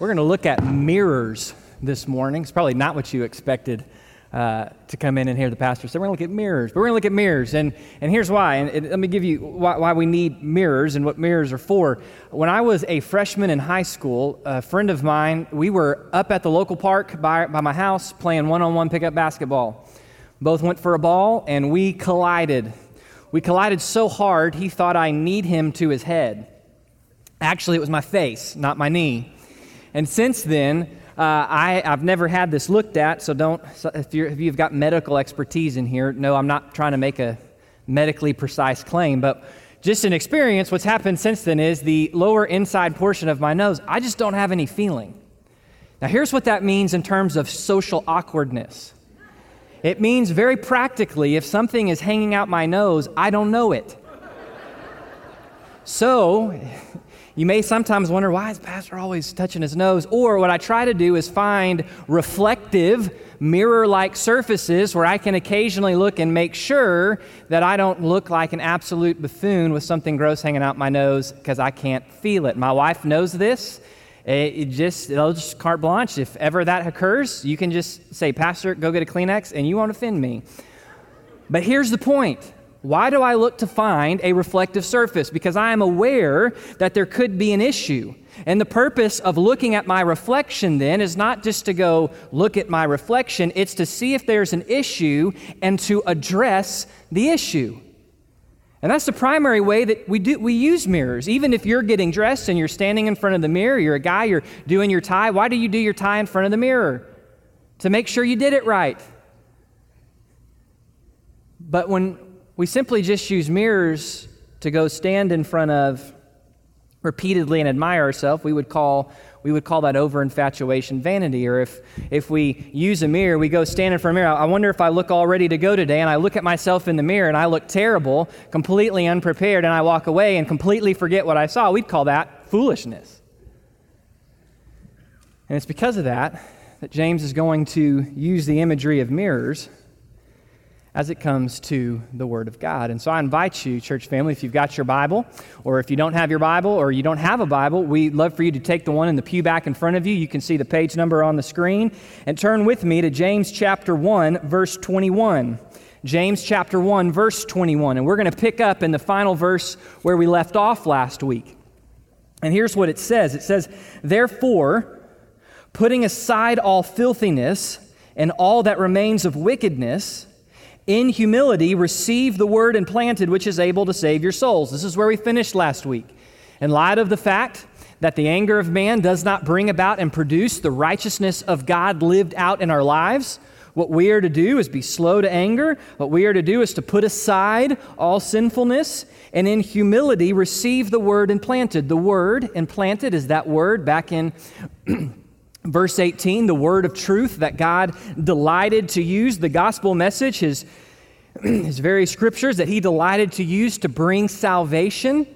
We're going to look at mirrors this morning. It's probably not what you expected uh, to come in and hear the pastor say. We're going to look at mirrors, but we're going to look at mirrors, and, and here's why. And it, let me give you why, why, we need mirrors and what mirrors are for. When I was a freshman in high school, a friend of mine, we were up at the local park by, by my house playing one on one pickup basketball. Both went for a ball, and we collided. We collided so hard, he thought I kneed him to his head. Actually, it was my face, not my knee. And since then, uh, I, have never had this looked at, so don't, so if, you have got medical expertise in here, no, I'm not trying to make a medically precise claim, but just an experience, what's happened since then is the lower inside portion of my nose, I just don't have any feeling. Now, here's what that means in terms of social awkwardness it means very practically, if something is hanging out my nose, I don't know it. so, you may sometimes wonder why is pastor always touching his nose? Or what I try to do is find reflective, mirror like surfaces where I can occasionally look and make sure that I don't look like an absolute buffoon with something gross hanging out my nose because I can't feel it. My wife knows this. It just, it'll just carte blanche. If ever that occurs, you can just say, Pastor, go get a Kleenex, and you won't offend me. But here's the point why do I look to find a reflective surface? Because I am aware that there could be an issue. And the purpose of looking at my reflection then is not just to go look at my reflection, it's to see if there's an issue and to address the issue. And that's the primary way that we, do, we use mirrors. Even if you're getting dressed and you're standing in front of the mirror, you're a guy, you're doing your tie, why do you do your tie in front of the mirror? To make sure you did it right. But when we simply just use mirrors to go stand in front of repeatedly and admire ourselves, we would call we would call that over infatuation vanity. Or if, if we use a mirror, we go stand in front of a mirror. I wonder if I look all ready to go today and I look at myself in the mirror and I look terrible, completely unprepared, and I walk away and completely forget what I saw. We'd call that foolishness. And it's because of that that James is going to use the imagery of mirrors as it comes to the Word of God. And so I invite you, church family, if you've got your Bible, or if you don't have your Bible, or you don't have a Bible, we'd love for you to take the one in the pew back in front of you. You can see the page number on the screen. And turn with me to James chapter 1, verse 21. James chapter 1, verse 21. And we're going to pick up in the final verse where we left off last week. And here's what it says it says, Therefore, putting aside all filthiness and all that remains of wickedness, in humility receive the word implanted which is able to save your souls. This is where we finished last week. In light of the fact that the anger of man does not bring about and produce the righteousness of God lived out in our lives, what we are to do is be slow to anger. What we are to do is to put aside all sinfulness and in humility receive the word implanted. The word implanted is that word back in Verse 18, the word of truth that God delighted to use, the gospel message, his, his very scriptures that he delighted to use to bring salvation,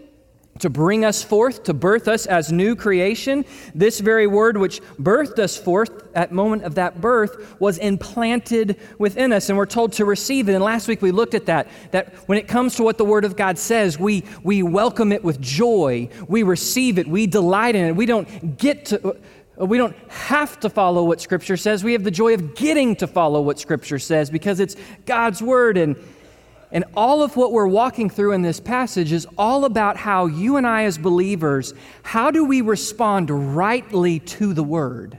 to bring us forth, to birth us as new creation. This very word which birthed us forth at moment of that birth was implanted within us, and we're told to receive it. And last week we looked at that, that when it comes to what the word of God says, we, we welcome it with joy. We receive it. We delight in it. We don't get to Uh, we don't have to follow what Scripture says. We have the joy of getting to follow what Scripture says because it's God's Word. And, and all of what we're walking through in this passage is all about how you and I, as believers, how do we respond rightly to the Word?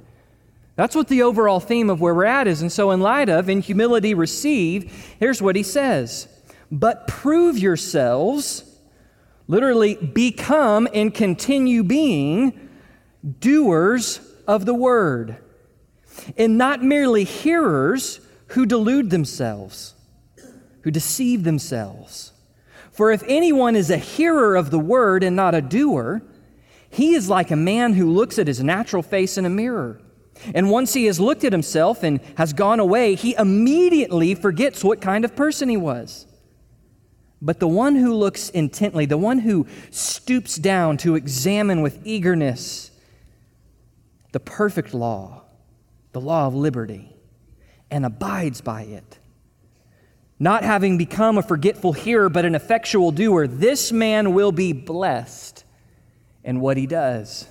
That's what the overall theme of where we're at is. And so, in light of, in humility receive, here's what he says But prove yourselves, literally, become and continue being doers of the word, and not merely hearers who delude themselves, who deceive themselves. For if anyone is a hearer of the word and not a doer, he is like a man who looks at his natural face in a mirror. And once he has looked at himself and has gone away, he immediately forgets what kind of person he was. But the one who looks intently, the one who stoops down to examine with eagerness, the perfect law, the law of liberty, and abides by it. Not having become a forgetful hearer, but an effectual doer, this man will be blessed in what he does.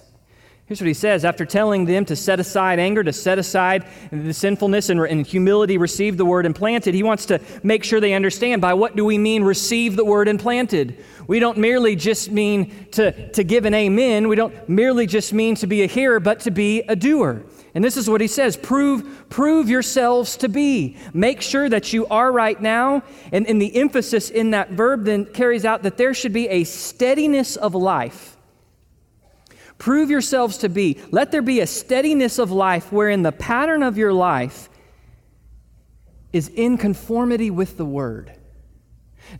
Here's what he says after telling them to set aside anger, to set aside the sinfulness and, and humility, receive the word implanted. He wants to make sure they understand by what do we mean receive the word implanted? We don't merely just mean to, to give an amen. We don't merely just mean to be a hearer, but to be a doer. And this is what he says prove, prove yourselves to be. Make sure that you are right now. And, and the emphasis in that verb then carries out that there should be a steadiness of life Prove yourselves to be. Let there be a steadiness of life wherein the pattern of your life is in conformity with the Word.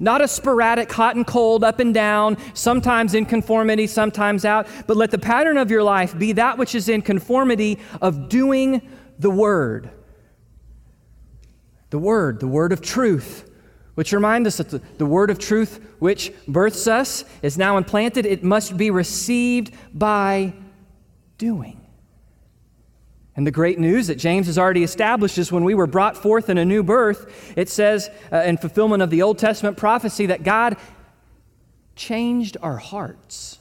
Not a sporadic hot and cold, up and down, sometimes in conformity, sometimes out, but let the pattern of your life be that which is in conformity of doing the Word. The Word, the Word of truth, which reminds us that the, the word of truth which births us is now implanted. It must be received by doing. And the great news that James has already established is when we were brought forth in a new birth, it says uh, in fulfillment of the Old Testament prophecy that God changed our hearts.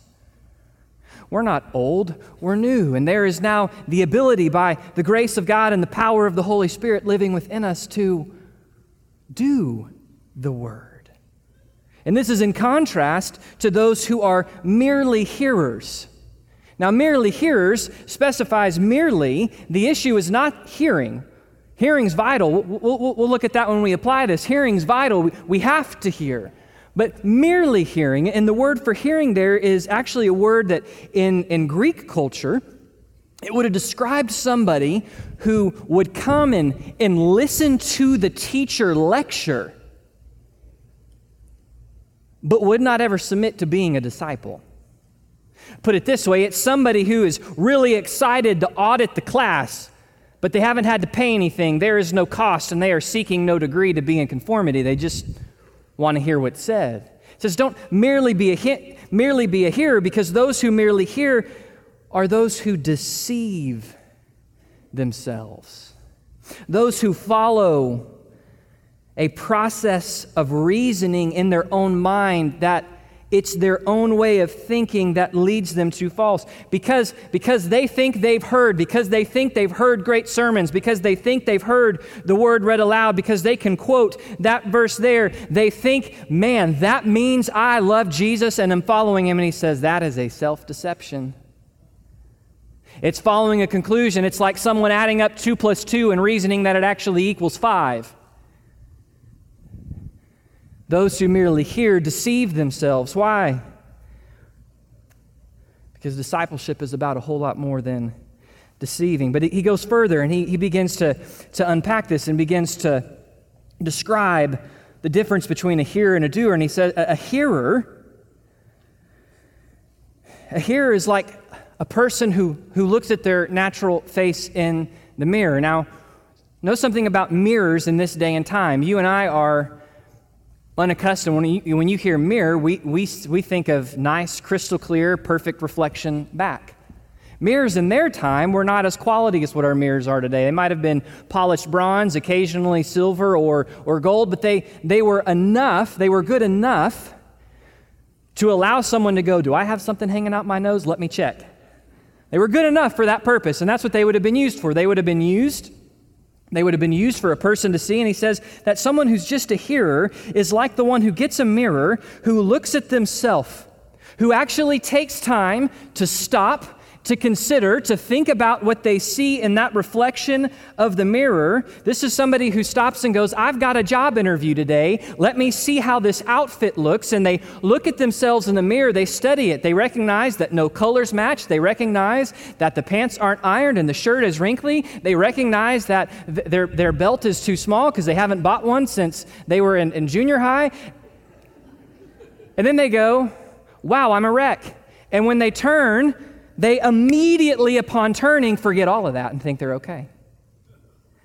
We're not old, we're new. And there is now the ability, by the grace of God and the power of the Holy Spirit living within us, to do the word. And this is in contrast to those who are merely hearers. Now, merely hearers specifies merely, the issue is not hearing. Hearing's vital. We'll, we'll, we'll look at that when we apply this. Hearing's vital. We, we have to hear. But merely hearing, and the word for hearing there is actually a word that in, in Greek culture, it would have described somebody who would come and, and listen to the teacher lecture but would not ever submit to being a disciple. Put it this way it's somebody who is really excited to audit the class, but they haven't had to pay anything. There is no cost, and they are seeking no degree to be in conformity. They just want to hear what's said. It says, Don't merely be, a merely be a hearer, because those who merely hear are those who deceive themselves. Those who follow a process of reasoning in their own mind that it's their own way of thinking that leads them to false. Because, because they think they've heard because they think they've heard great sermons because they think they've heard the word read aloud because they can quote that verse there they think man that means i love jesus and am following him. And he says that is a self-deception. It's following a conclusion. It's like someone adding up 2 plus 2 and reasoning that it actually equals 5 those who merely hear deceive themselves. Why? Because discipleship is about a whole lot more than deceiving. But he goes further and he, he begins to, to unpack this and begins to describe the difference between a hearer and a doer. And he says, a, a hearer, a hearer is like a person who, who looks at their natural face in the mirror. Now, know something about mirrors in this day and time. You and I are unaccustomed. When you, when you hear mirror, we, we, we think of nice, crystal clear, perfect reflection back. Mirrors in their time were not as quality as what our mirrors are today. They might have been polished bronze, occasionally silver or, or gold, but they, they were enough, they were good enough to allow someone to go, Do I have something hanging out my nose? Let me check. They were good enough for that purpose, and that's what they would have been used for. They would have been used they would have been used for a person to see, and he says that someone who's just a hearer is like the one who gets a mirror, who looks at themselves, who actually takes time to stop to consider, to think about what they see in that reflection of the mirror. This is somebody who stops and goes, I've got a job interview today. Let me see how this outfit looks. And they look at themselves in the mirror, they study it. They recognize that no colors match. They recognize that the pants aren't ironed and the shirt is wrinkly. They recognize that th- their, their belt is too small because they haven't bought one since they were in, in junior high. And then they go, Wow, I'm a wreck. And when they turn, they immediately, upon turning, forget all of that and think they're okay.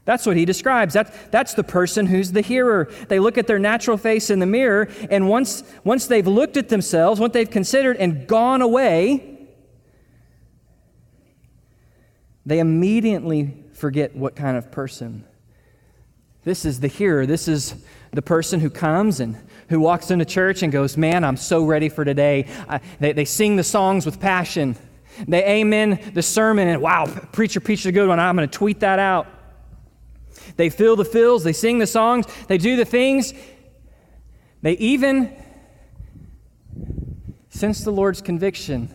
That's what he describes. That, that's the person who's the hearer. They look at their natural face in the mirror, and once, once they've looked at themselves, once they've considered and gone away, they immediately forget what kind of person. This is the hearer. This is the person who comes and who walks into church and goes, Man, I'm so ready for today. I, they, they sing the songs with passion. They amen the sermon and wow, preacher preached a good one. I'm going to tweet that out. They fill the fills, they sing the songs, they do the things. They even sense the Lord's conviction.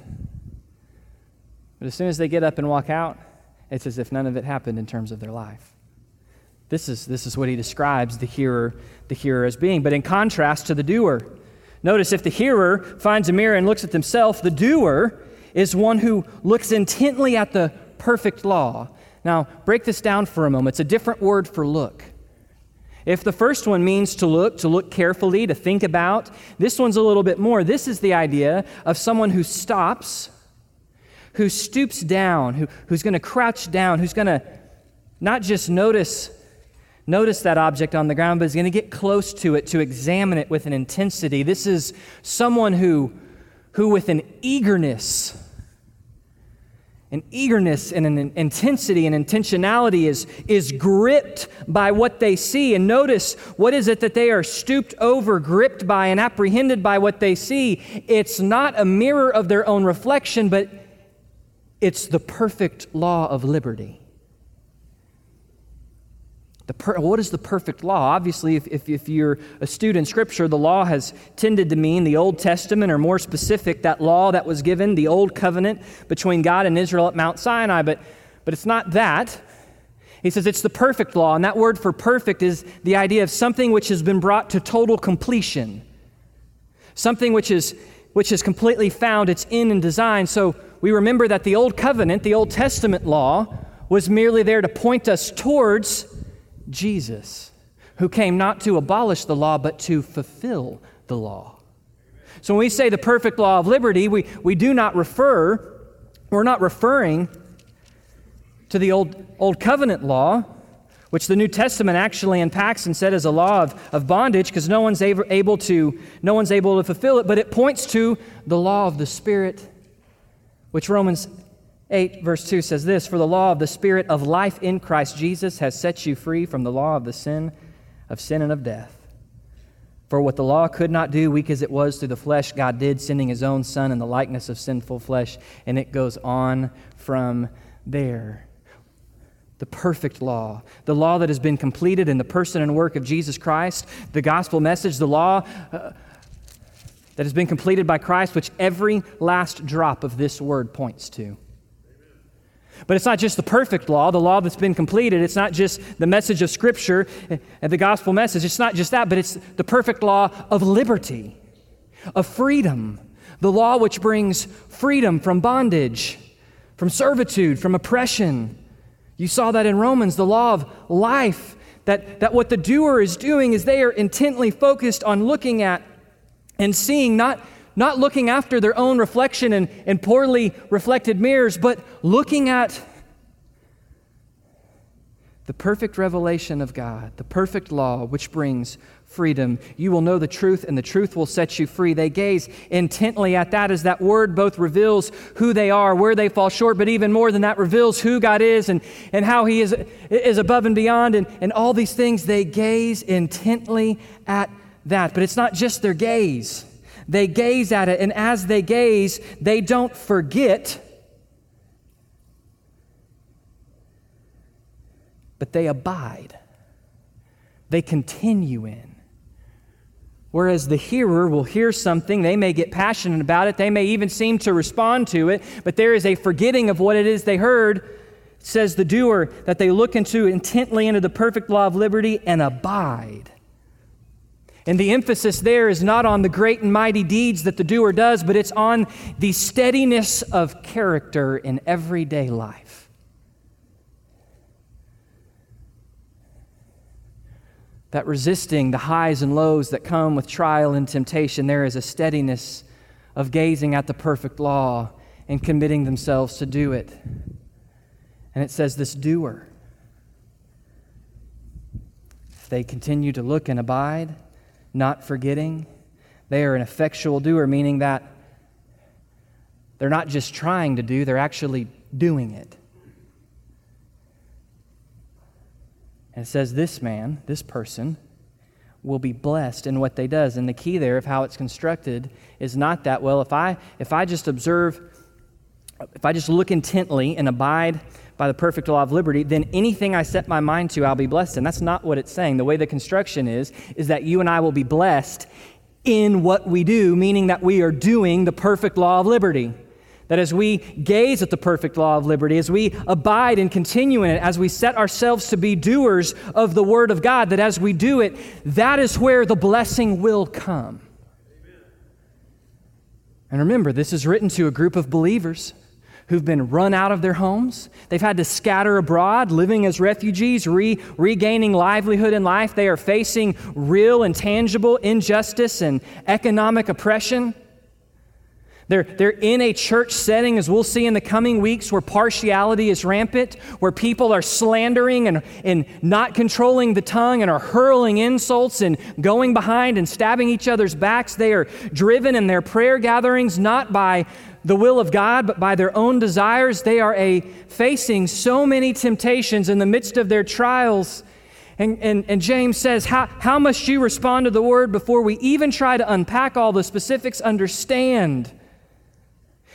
But as soon as they get up and walk out, it's as if none of it happened in terms of their life. This is, this is what he describes the hearer, the hearer as being. But in contrast to the doer, notice if the hearer finds a mirror and looks at themselves, the doer is one who looks intently at the perfect law. Now, break this down for a moment. It's a different word for look. If the first one means to look, to look carefully, to think about, this one's a little bit more. This is the idea of someone who stops, who stoops down, who, who's going to crouch down, who's going to not just notice, notice that object on the ground, but is going to get close to it to examine it with an intensity. This is someone who, who with an eagerness, an eagerness and an intensity and intentionality is, is gripped by what they see. And notice what is it that they are stooped over, gripped by, and apprehended by what they see? It's not a mirror of their own reflection, but it's the perfect law of liberty. Per, what is the perfect law? Obviously, if, if, if, you're a student in Scripture, the law has tended to mean the Old Testament, or more specific, that law that was given, the Old Covenant between God and Israel at Mount Sinai. But, but it's not that. He says it's the perfect law, and that word for perfect is the idea of something which has been brought to total completion, something which is, which has completely found its end and design. So we remember that the Old Covenant, the Old Testament law, was merely there to point us towards Jesus, who came not to abolish the law, but to fulfill the law. So when we say the perfect law of liberty, we, we do not refer, we're not referring to the old, old covenant law, which the New Testament actually unpacks and said is a law of, of bondage because no one's able, able to no one's able to fulfill it, but it points to the law of the Spirit, which Romans 8, verse 2 says this For the law of the Spirit of life in Christ Jesus has set you free from the law of the sin, of sin and of death. For what the law could not do, weak as it was through the flesh, God did, sending his own Son in the likeness of sinful flesh. And it goes on from there. The perfect law, the law that has been completed in the person and work of Jesus Christ, the gospel message, the law. Uh, that has been completed by Christ, which every last drop of this word points to. But it's not just the perfect law, the law that's been completed. It's not just the message of Scripture and the gospel message. It's not just that, but it's the perfect law of liberty, of freedom. The law which brings freedom from bondage, from servitude, from oppression. You saw that in Romans, the law of life. That, that what the doer is doing is they are intently focused on looking at and seeing not not looking after their own reflection in, in poorly reflected mirrors, but looking at the perfect revelation of God, the perfect law which brings freedom. You will know the truth, and the truth will set you free. They gaze intently at that as that word both reveals who they are, where they fall short, but even more than that, reveals who God is and, and how He is, is above and beyond, and, and all these things. They gaze intently at that. But it's not just their gaze. They gaze at it, and as they gaze, they don't forget, but they abide. They continue in. Whereas the hearer will hear something, they may get passionate about it, they may even seem to respond to it, but there is a forgetting of what it is they heard. says the doer that they look into intently into the perfect law of liberty and abide. And the emphasis there is not on the great and mighty deeds that the doer does, but it's on the steadiness of character in everyday life. That resisting the highs and lows that come with trial and temptation, there is a steadiness of gazing at the perfect law and committing themselves to do it. And it says, This doer, if they continue to look and abide, not forgetting. They are an effectual doer, meaning that they're not just trying to do, they're actually doing it. And it says this man, this person, will be blessed in what they does. And the key there of how it's constructed is not that well if I if I just observe if I just look intently and abide by the perfect law of liberty, then anything I set my mind to, I'll be blessed in. That's not what it's saying. The way the construction is, is that you and I will be blessed in what we do, meaning that we are doing the perfect law of liberty. That as we gaze at the perfect law of liberty, as we abide and continue in it, as we set ourselves to be doers of the Word of God, that as we do it, that is where the blessing will come. And remember, this is written to a group of believers who've been run out of their homes. They've had to scatter abroad, living as refugees, re- regaining livelihood in life. They are facing real and tangible injustice and economic oppression. They're, they're in a church setting, as we'll see in the coming weeks, where partiality is rampant, where people are slandering and, and not controlling the tongue and are hurling insults and going behind and stabbing each other's backs. They are driven in their prayer gatherings not by the will of God, but by their own desires. They are a, facing so many temptations in the midst of their trials. And, and, and James says, how, how must you respond to the word before we even try to unpack all the specifics? Understand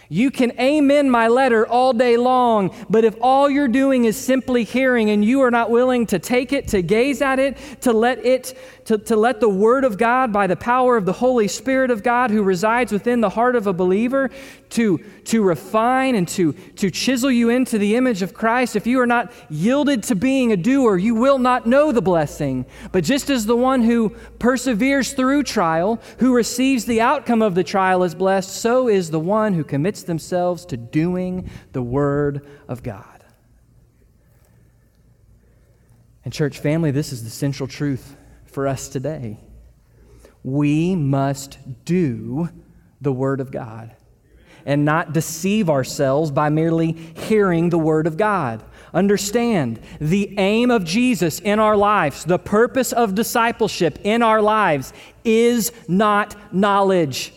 you can amen my letter all day long, but if all you're doing is simply hearing and you are not willing to take it, to gaze at it, to let it, to, to let the Word of God, by the power of the Holy Spirit of God who resides within the heart of a believer, to, to refine and to, to chisel you into the image of Christ, if you are not yielded to being a doer, you will not know the blessing. But just as the one who perseveres through trial, who receives the outcome of the trial is blessed, so is the one who commits themselves to doing the Word of God. And, church family, this is the central truth for us today. We must do the Word of God and not deceive ourselves by merely hearing the Word of God. Understand the aim of Jesus in our lives, the purpose of discipleship in our lives is not knowledge.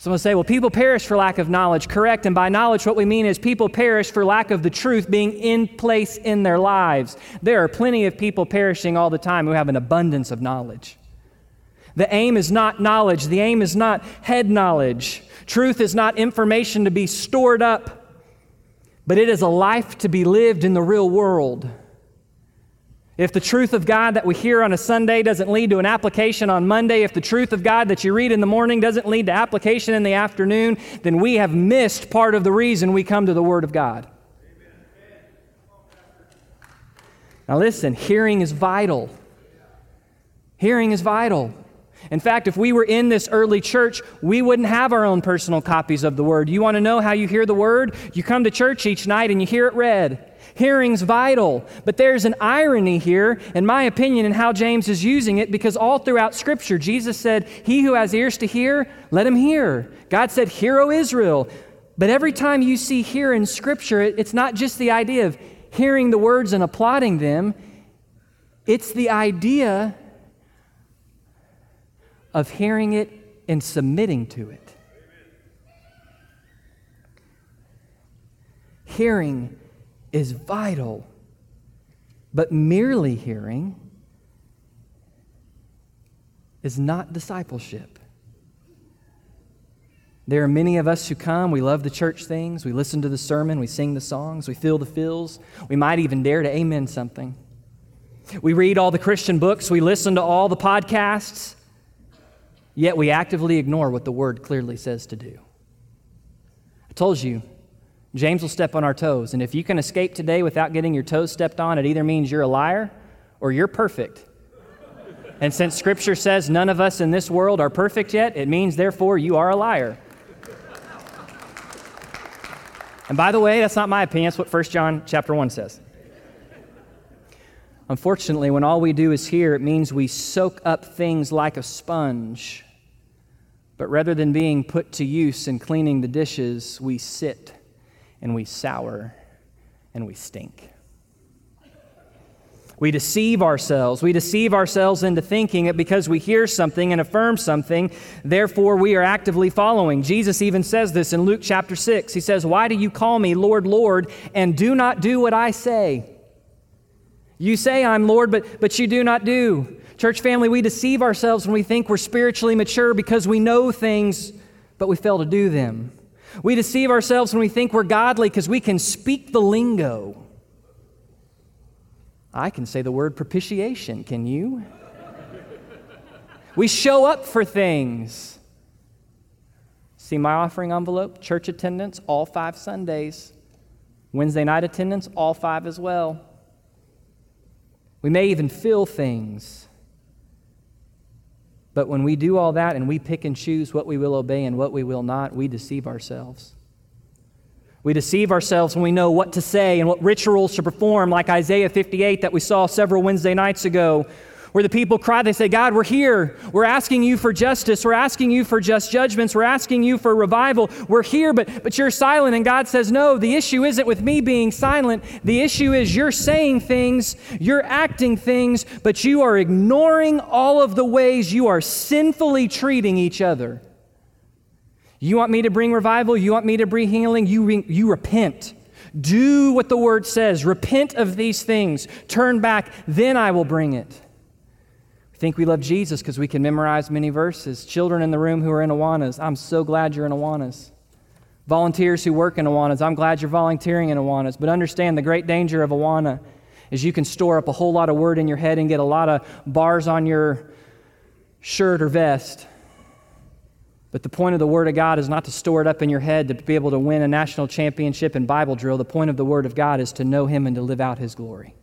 Someone say, well, people perish for lack of knowledge. Correct. And by knowledge, what we mean is people perish for lack of the truth being in place in their lives. There are plenty of people perishing all the time who have an abundance of knowledge. The aim is not knowledge, the aim is not head knowledge. Truth is not information to be stored up, but it is a life to be lived in the real world. If the truth of God that we hear on a Sunday doesn't lead to an application on Monday, if the truth of God that you read in the morning doesn't lead to application in the afternoon, then we have missed part of the reason we come to the Word of God. Now, listen, hearing is vital. Hearing is vital. In fact, if we were in this early church, we wouldn't have our own personal copies of the Word. You want to know how you hear the Word? You come to church each night and you hear it read. Hearing's vital. But there's an irony here, in my opinion, in how James is using it, because all throughout Scripture, Jesus said, He who has ears to hear, let him hear. God said, Hear, O Israel. But every time you see hear in Scripture, it's not just the idea of hearing the words and applauding them, it's the idea of hearing it and submitting to it. Hearing is vital, but merely hearing is not discipleship. There are many of us who come, we love the church things, we listen to the sermon, we sing the songs, we feel the feels, we might even dare to amen something. We read all the Christian books, we listen to all the podcasts, yet we actively ignore what the Word clearly says to do. I told you, James will step on our toes. And if you can escape today without getting your toes stepped on, it either means you're a liar or you're perfect. And since Scripture says none of us in this world are perfect yet, it means therefore you are a liar. And by the way, that's not my opinion, that's what 1 John chapter 1 says. Unfortunately, when all we do is hear, it means we soak up things like a sponge. But rather than being put to use and cleaning the dishes, we sit and we sour and we stink. We deceive ourselves. We deceive ourselves into thinking that because we hear something and affirm something, therefore we are actively following. Jesus even says this in Luke chapter 6. He says, Why do you call me Lord, Lord, and do not do what I say? You say I'm Lord, but, but you do not do. Church family, we deceive ourselves when we think we're spiritually mature because we know things, but we fail to do them. We deceive ourselves when we think we're godly because we can speak the lingo. I can say the word propitiation, can you? we show up for things. See my offering envelope, church attendance, all five Sundays. Wednesday night attendance, all five as well. We may even feel things. But when we do all that and we pick and choose what we will obey and what we will not, we deceive ourselves. We deceive ourselves when we know what to say and what rituals to perform, like Isaiah 58 that we saw several Wednesday nights ago, where the people cry, they say, God, we're here. We're asking you for justice. We're asking you for just judgments. We're asking you for revival. We're here, but, but you're silent. And God says, No, the issue isn't with me being silent. The issue is you're saying things, you're acting things, but you are ignoring all of the ways you are sinfully treating each other. You want me to bring revival? You want me to bring healing? You, re- you repent. Do what the word says. Repent of these things. Turn back, then I will bring it think we love Jesus because we can memorize many verses. Children in the room who are in Awanas, I'm so glad you're in Awanas. Volunteers who work in Awanas, I'm glad you're volunteering in Awanas. But understand the great danger of Awana is you can store up a whole lot of word in your head and get a lot of bars on your shirt or vest. But the point of the Word of God is not to store it up in your head to be able to win a national championship in Bible drill. The point of the Word of God is to know Him and to live out His glory.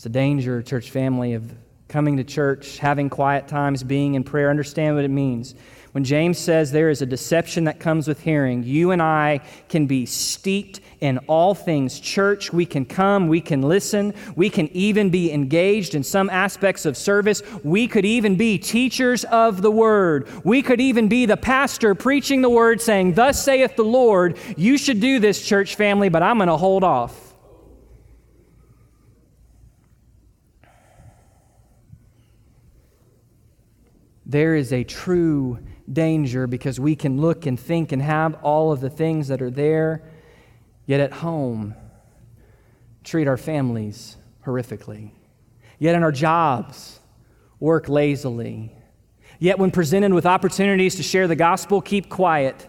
It's a danger, church family, of coming to church, having quiet times, being in prayer. Understand what it means. When James says there is a deception that comes with hearing, you and I can be steeped in all things church. We can come, we can listen, we can even be engaged in some aspects of service. We could even be teachers of the word. We could even be the pastor preaching the word, saying, Thus saith the Lord, you should do this, church family, but I'm going to hold off. There is a true danger because we can look and think and have all of the things that are there, yet at home, treat our families horrifically. Yet in our jobs, work lazily. Yet when presented with opportunities to share the gospel, keep quiet.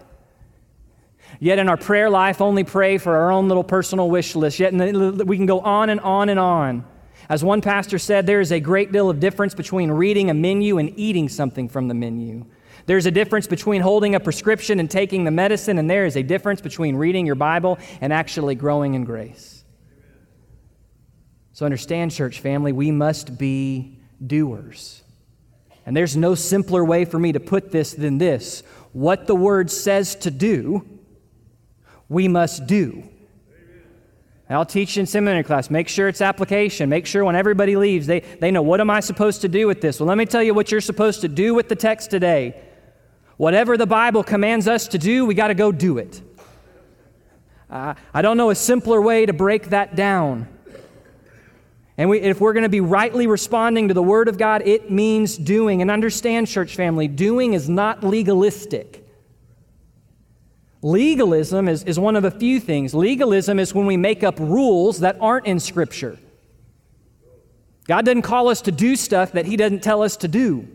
Yet in our prayer life, only pray for our own little personal wish list. Yet the, we can go on and on and on. As one pastor said, there is a great deal of difference between reading a menu and eating something from the menu. There's a difference between holding a prescription and taking the medicine, and there is a difference between reading your Bible and actually growing in grace. So understand, church family, we must be doers. And there's no simpler way for me to put this than this. What the Word says to do, we must do. I'll teach in seminary class. Make sure it's application. Make sure when everybody leaves, they, they know what am I supposed to do with this? Well, let me tell you what you're supposed to do with the text today. Whatever the Bible commands us to do, we got to go do it. Uh, I don't know a simpler way to break that down. And we, if we're going to be rightly responding to the Word of God, it means doing. And understand, church family, doing is not legalistic. Legalism is, is one of a few things. Legalism is when we make up rules that aren't in Scripture. God doesn't call us to do stuff that He doesn't tell us to do.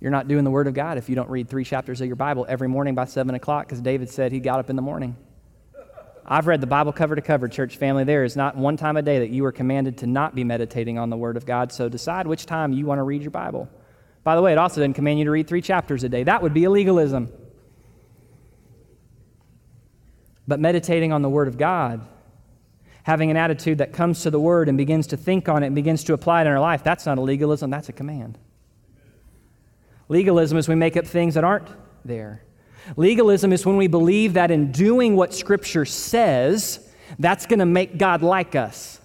You're not doing the Word of God if you don't read three chapters of your Bible every morning by 7 o'clock because David said he got up in the morning. I've read the Bible cover to cover, church family. There is not one time a day that you are commanded to not be meditating on the Word of God. So decide which time you want to read your Bible. By the way, it also doesn't command you to read three chapters a day. That would be illegalism. But meditating on the Word of God, having an attitude that comes to the Word and begins to think on it and begins to apply it in our life, that's not a legalism, that's a command. Legalism is we make up things that aren't there. Legalism is when we believe that in doing what Scripture says, that's going to make God like us.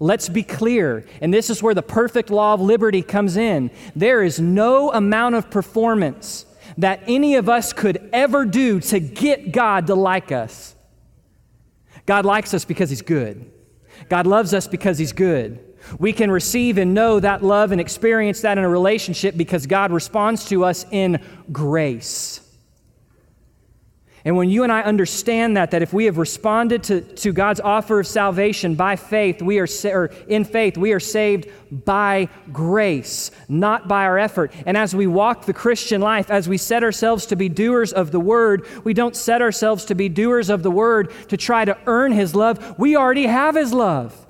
Let's be clear, and this is where the perfect law of liberty comes in. There is no amount of performance that any of us could ever do to get God to like us. God likes us because He's good. God loves us because He's good. We can receive and know that love and experience that in a relationship because God responds to us in grace. And when you and I understand that, that if we have responded to, to God's offer of salvation by faith, we are or in faith, we are saved by grace, not by our effort. And as we walk the Christian life, as we set ourselves to be doers of the word, we don't set ourselves to be doers of the word to try to earn his love. We already have his love.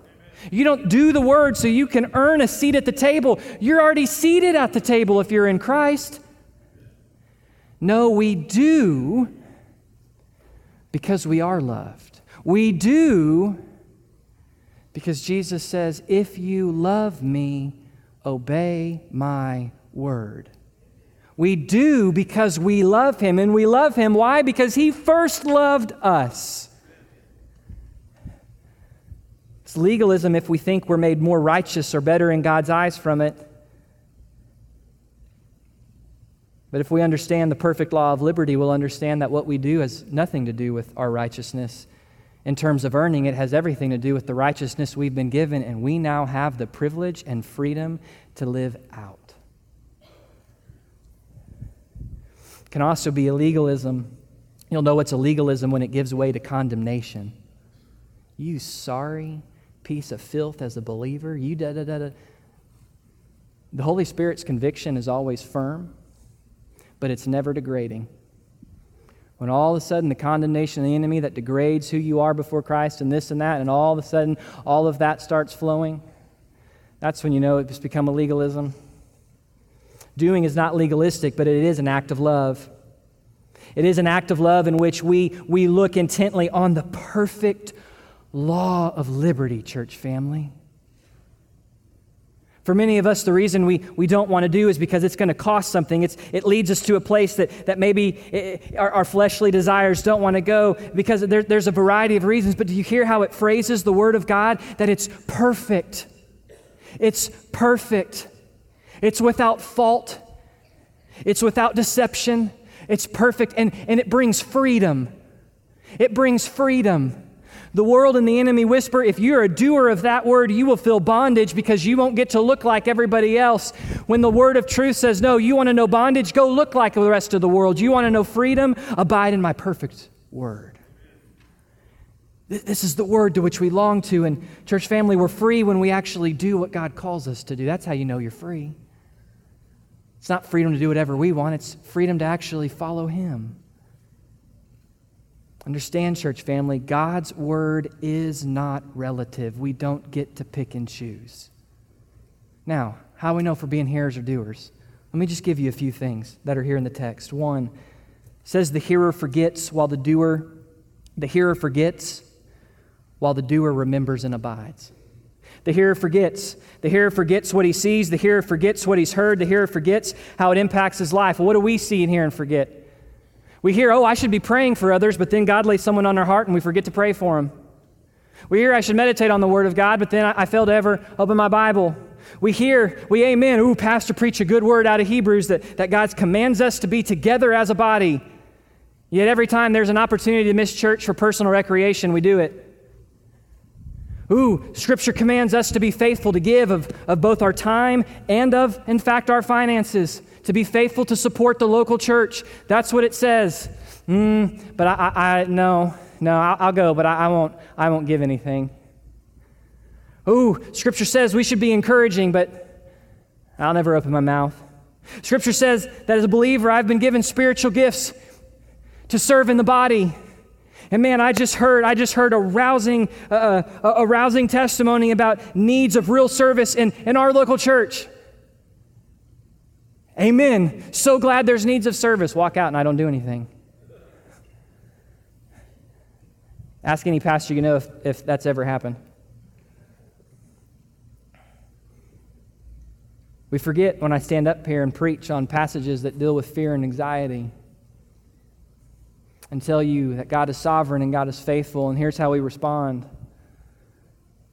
You don't do the word so you can earn a seat at the table. You're already seated at the table if you're in Christ. No, we do because we are loved. We do because Jesus says, If you love me, obey my word. We do because we love him, and we love him. Why? Because he first loved us. It's legalism if we think we're made more righteous or better in God's eyes from it. But if we understand the perfect law of liberty, we'll understand that what we do has nothing to do with our righteousness. In terms of earning, it has everything to do with the righteousness we've been given, and we now have the privilege and freedom to live out. It can also be a legalism. You'll know it's a legalism when it gives way to condemnation. You sorry piece of filth as a believer, you da da da da. The Holy Spirit's conviction is always firm but it's never degrading. When all of a sudden the condemnation of the enemy that degrades who you are before Christ and this and that, and all of a sudden all of that starts flowing, that's when you know it's become a legalism. Doing is not legalistic, but it is an act of love. It is an act of love in which we, we look intently on the perfect law of liberty, church family. For many of us, the reason we, we don't want to do is because it's going to cost something. It's, it leads us to a place that, that maybe it, our, our, fleshly desires don't want to go because there, there's a variety of reasons. But do you hear how it phrases the Word of God? That it's perfect. It's perfect. It's without fault. It's without deception. It's perfect. And, and it brings freedom. It brings freedom. The world and the enemy whisper if you're a doer of that word, you will feel bondage because you won't get to look like everybody else. When the word of truth says, no, you want to know bondage, go look like the rest of the world. You want to know freedom, abide in my perfect word. This is the word to which we long to. And, church family, we're free when we actually do what God calls us to do. That's how you know you're free. It's not freedom to do whatever we want, it's freedom to actually follow Him. Understand, church family, God's word is not relative. We don't get to pick and choose. Now, how we know for being hearers or doers? Let me just give you a few things that are here in the text. One says the hearer forgets while the doer the hearer forgets while the doer remembers and abides. The hearer forgets. The hearer forgets what he sees. The hearer forgets what he's heard. The hearer forgets how it impacts his life. What do we see in here and forget? We hear, oh, I should be praying for others, but then God lays someone on our heart and we forget to pray for them. We hear I should meditate on the Word of God, but then I, I fail to ever open my Bible. We hear, we amen, ooh, Pastor preach a good word out of Hebrews that, that God commands us to be together as a body. Yet every time there's an opportunity to miss church for personal recreation, we do it. Ooh, Scripture commands us to be faithful to give of, of both our time and of, in fact, our finances to be faithful to support the local church. That's what it says. Mm, but I, I, I, no, no, I'll, I'll go, but I, I, won't, I won't give anything. Ooh, Scripture says we should be encouraging, but I'll never open my mouth. Scripture says that as a believer, I've been given spiritual gifts to serve in the body. And man, I just heard, I just heard a rousing, uh, a, a rousing testimony about needs of real service in, in our local church. Amen. So glad there's needs of service. Walk out and I don't do anything. Ask any pastor you know if, if that's ever happened. We forget when I stand up here and preach on passages that deal with fear and anxiety and tell you that God is sovereign and God is faithful, and here's how we respond.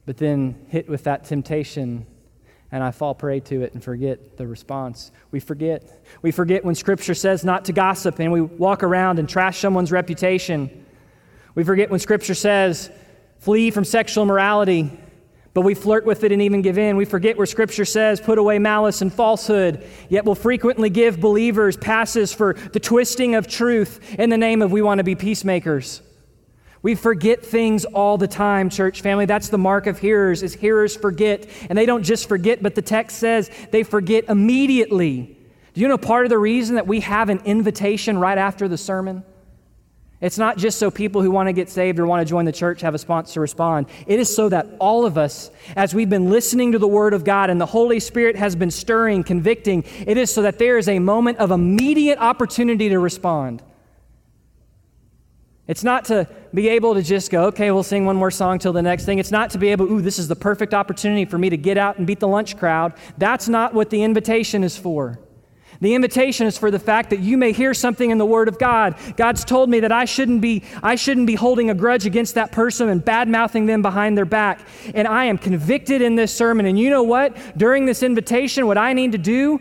But then hit with that temptation and I fall prey to it and forget the response. We forget. We forget when Scripture says not to gossip and we walk around and trash someone's reputation. We forget when Scripture says flee from sexual immorality, But we flirt with it and even give in. We forget where Scripture says, put away malice and falsehood, yet we'll frequently give believers passes for the twisting of truth in the name of we want to be peacemakers. We forget things all the time, church family. That's the mark of hearers, is hearers forget. And they don't just forget, but the text says they forget immediately. Do you know part of the reason that we have an invitation right after the sermon? It's not just so people who want to get saved or want to join the church have a sponsor to respond. It is so that all of us, as we've been listening to the Word of God and the Holy Spirit has been stirring, convicting, it is so that there is a moment of immediate opportunity to respond. It's not to be able to just go, okay, we'll sing one more song till the next thing. It's not to be able, ooh, this is the perfect opportunity for me to get out and beat the lunch crowd. That's not what the invitation is for. The invitation is for the fact that you may hear something in the Word of God. God's told me that I shouldn't be, I shouldn't be holding a grudge against that person and bad mouthing them behind their back. And I am convicted in this sermon. And you know what? During this invitation, what I need to do,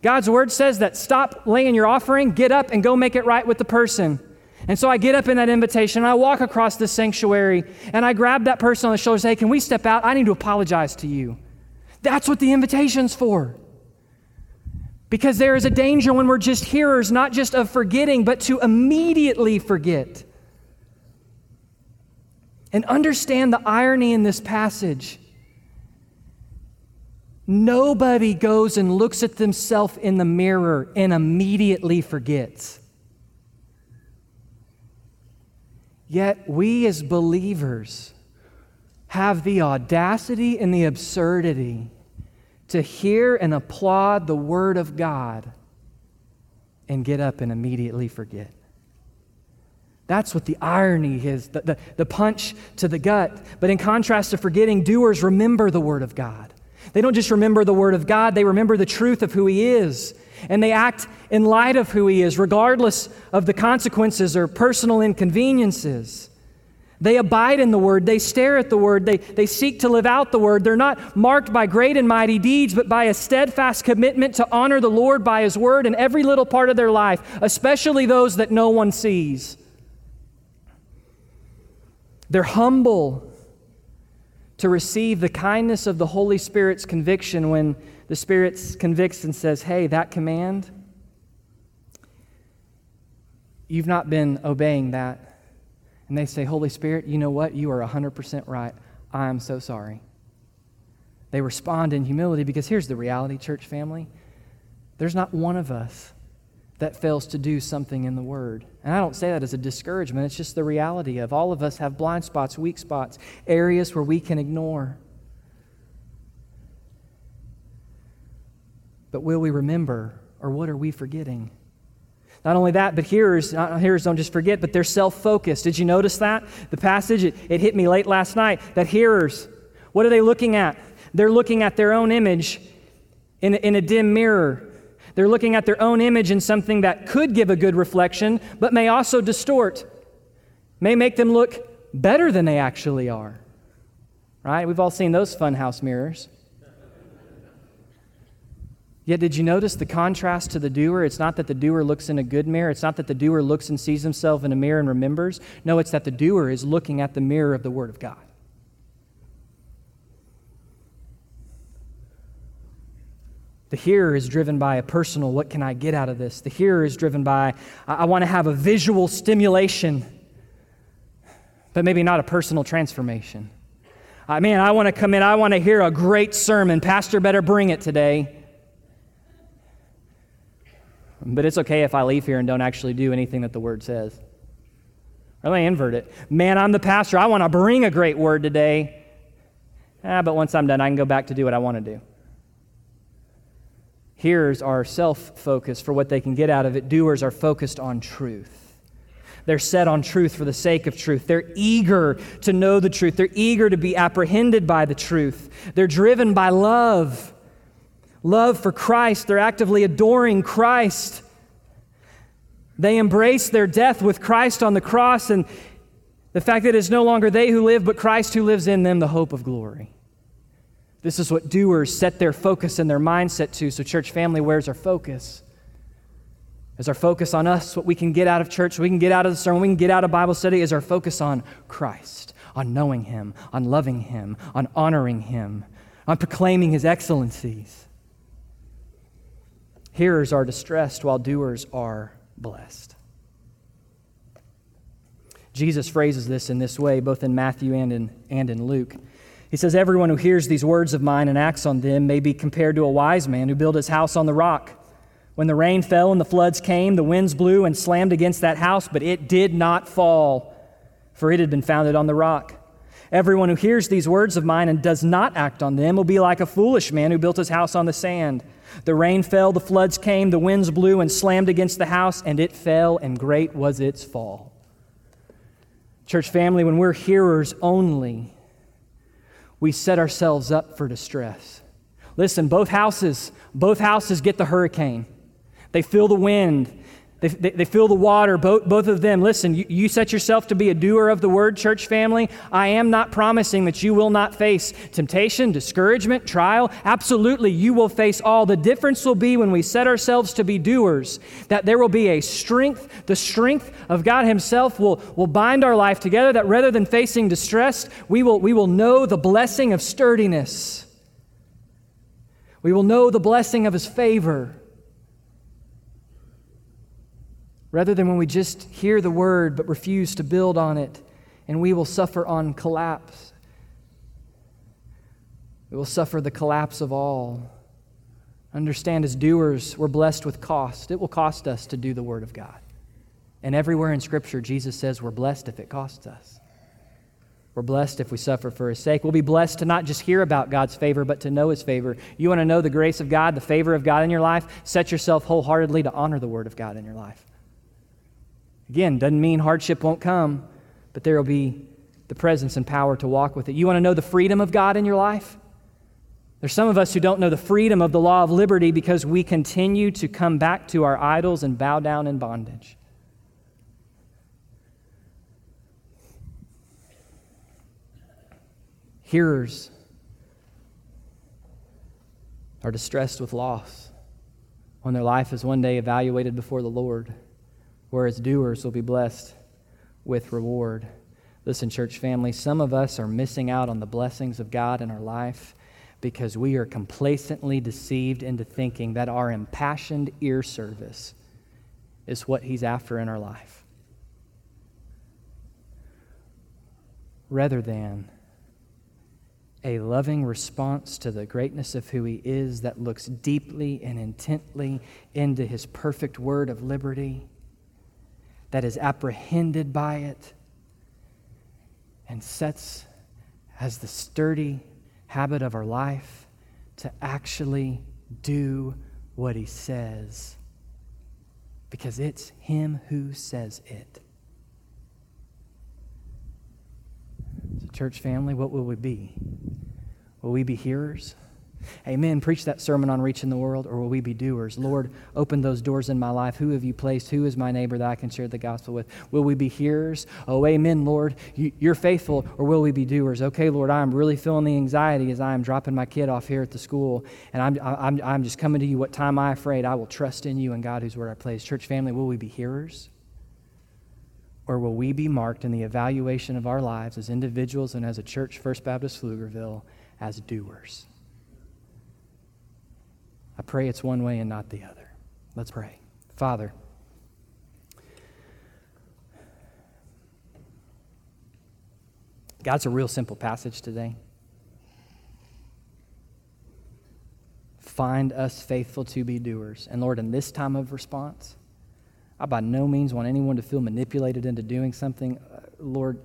God's Word says that stop laying your offering, get up and go make it right with the person. And so I get up in that invitation and I walk across the sanctuary and I grab that person on the shoulder and say, Hey, can we step out? I need to apologize to you. That's what the invitation's for. Because there is a danger when we're just hearers, not just of forgetting, but to immediately forget. And understand the irony in this passage. Nobody goes and looks at themselves in the mirror and immediately forgets. Yet we as believers have the audacity and the absurdity to hear and applaud the Word of God and get up and immediately forget. That's what the irony is, the, the, the, punch to the gut. But in contrast to forgetting, doers remember the Word of God. They don't just remember the Word of God, they remember the truth of who He is. And they act in light of who He is, regardless of the consequences or personal inconveniences. They abide in the word. They stare at the word. They, they seek to live out the word. They're not marked by great and mighty deeds, but by a steadfast commitment to honor the Lord by his word in every little part of their life, especially those that no one sees. They're humble to receive the kindness of the Holy Spirit's conviction when the Spirit convicts and says, Hey, that command, you've not been obeying that and they say, Holy Spirit, you know what? You are 100% right. I am so sorry. They respond in humility because here's the reality, church family. There's not one of us that fails to do something in the Word. And I don't say that as a discouragement, it's just the reality of all of us have blind spots, weak spots, areas where we can ignore. But will we remember, or what are we forgetting? Not only that, but hearers, hearers don't just forget, but they're self focused. Did you notice that? The passage, it, it hit me late last night that hearers, what are they looking at? They're looking at their own image in, in a dim mirror. They're looking at their own image in something that could give a good reflection, but may also distort, may make them look better than they actually are. Right? We've all seen those funhouse mirrors. Yet, did you notice the contrast to the doer? It's not that the doer looks in a good mirror. It's not that the doer looks and sees himself in a mirror and remembers. No, it's that the doer is looking at the mirror of the Word of God. The hearer is driven by a personal, what can I get out of this? The hearer is driven by, I, I want to have a visual stimulation, but maybe not a personal transformation. I mean, I want to come in, I want to hear a great sermon. Pastor better bring it today. But it's okay if I leave here and don't actually do anything that the word says. Or let me invert it. Man, I'm the pastor. I want to bring a great word today. Ah, but once I'm done, I can go back to do what I want to do. Hearers are self focused for what they can get out of it, doers are focused on truth. They're set on truth for the sake of truth. They're eager to know the truth. They're eager to be apprehended by the truth. They're driven by love love for Christ. They're actively adoring Christ. They embrace their death with Christ on the cross and the fact that it's no longer they who live, but Christ who lives in them, the hope of glory. This is what doers set their focus and their mindset to. So, church family, where's our focus? Is our focus on us, what we can get out of church, we can get out of the sermon, we can get out of Bible study? Is our focus on Christ, on knowing Him, on loving Him, on honoring Him, on proclaiming His excellencies. Hearers are distressed while doers are blessed. Jesus phrases this in this way, both in Matthew and in, and in Luke. He says, Everyone who hears these words of mine and acts on them may be compared to a wise man who built his house on the rock. When the rain fell and the floods came, the winds blew and slammed against that house, but it did not fall, for it had been founded on the rock. Everyone who hears these words of mine and does not act on them will be like a foolish man who built his house on the sand. The rain fell, the floods came, the winds blew and slammed against the house, and it fell, and great was its fall. Church family, when we're hearers only, we set ourselves up for distress. Listen, both houses, both houses get the hurricane. They feel the wind. They, they, they, feel the water, both, both of them. Listen, you, you set yourself to be a doer of the word, church family. I am not promising that you will not face temptation, discouragement, trial. Absolutely, you will face all. The difference will be when we set ourselves to be doers, that there will be a strength. The strength of God Himself will, will bind our life together, that rather than facing distress, we will, we will know the blessing of sturdiness. We will know the blessing of His favor. Rather than when we just hear the word but refuse to build on it, and we will suffer on collapse. We will suffer the collapse of all. Understand, as doers, we're blessed with cost. It will cost us to do the Word of God. And everywhere in Scripture, Jesus says we're blessed if it costs us. We're blessed if we suffer for His sake. We'll be blessed to not just hear about God's favor, but to know His favor. You want to know the grace of God, the favor of God in your life? Set yourself wholeheartedly to honor the Word of God in your life. Again, doesn't mean hardship won't come, but there will be the presence and power to walk with it. You want to know the freedom of God in your life? There's some of us who don't know the freedom of the law of liberty because we continue to come back to our idols and bow down in bondage. Hearers are distressed with loss when their life is one day evaluated before the Lord whereas doers will be blessed with reward. Listen, church family, some of us are missing out on the blessings of God in our life because we are complacently deceived into thinking that our impassioned ear service is what He's after in our life. Rather than a loving response to the greatness of who He is that looks deeply and intently into His perfect word of liberty that is apprehended by it and sets as the sturdy habit of our life to actually do what he says because it's him who says it. So, church family, what will we be? Will we be hearers? Amen. Preach that sermon on reaching the world, or will we be doers? Lord, open those doors in my life. Who have you placed? Who is my neighbor that I can share the gospel with? Will we be hearers? Oh, amen, Lord. You're faithful, or will we be doers? Okay, Lord, I'm really feeling the anxiety as I am dropping my kid off here at the school, and I'm, I'm, I'm just coming to you. What time I afraid? I will trust in you and God whose word I place. Church family, will we be hearers? Or will we be marked in the evaluation of our lives as individuals and as a church, First Baptist Pflugerville, as doers? I pray it's one way and not the other. Let's pray. Father, God's a real simple passage today. Find us faithful to be doers. And Lord, in this time of response, I by no means want anyone to feel manipulated into doing something. Uh, Lord,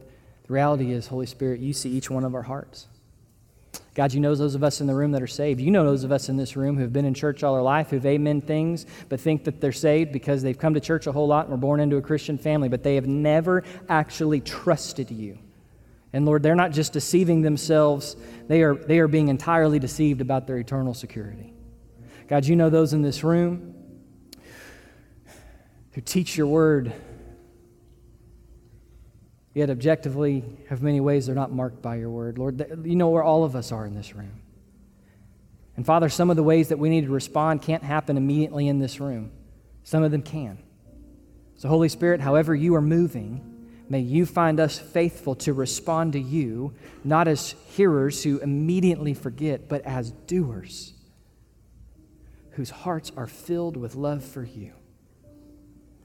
the reality is, Holy Spirit, you see each one of our hearts. God, you know those of us in the room that are saved. You know those of us in this room who've been in church all our life, who've amen things, but think that they're saved because they've come to church a whole lot and were born into a Christian family, but they have never actually trusted you. And Lord, they're not just deceiving themselves, they are, they are being entirely deceived about their eternal security. God, you know those in this room who teach your word Yet, objectively, have many ways they're not marked by your word. Lord, you know where all of us are in this room. And Father, some of the ways that we need to respond can't happen immediately in this room, some of them can. So, Holy Spirit, however you are moving, may you find us faithful to respond to you, not as hearers who immediately forget, but as doers whose hearts are filled with love for you.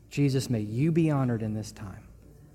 Jesus, may you be honored in this time.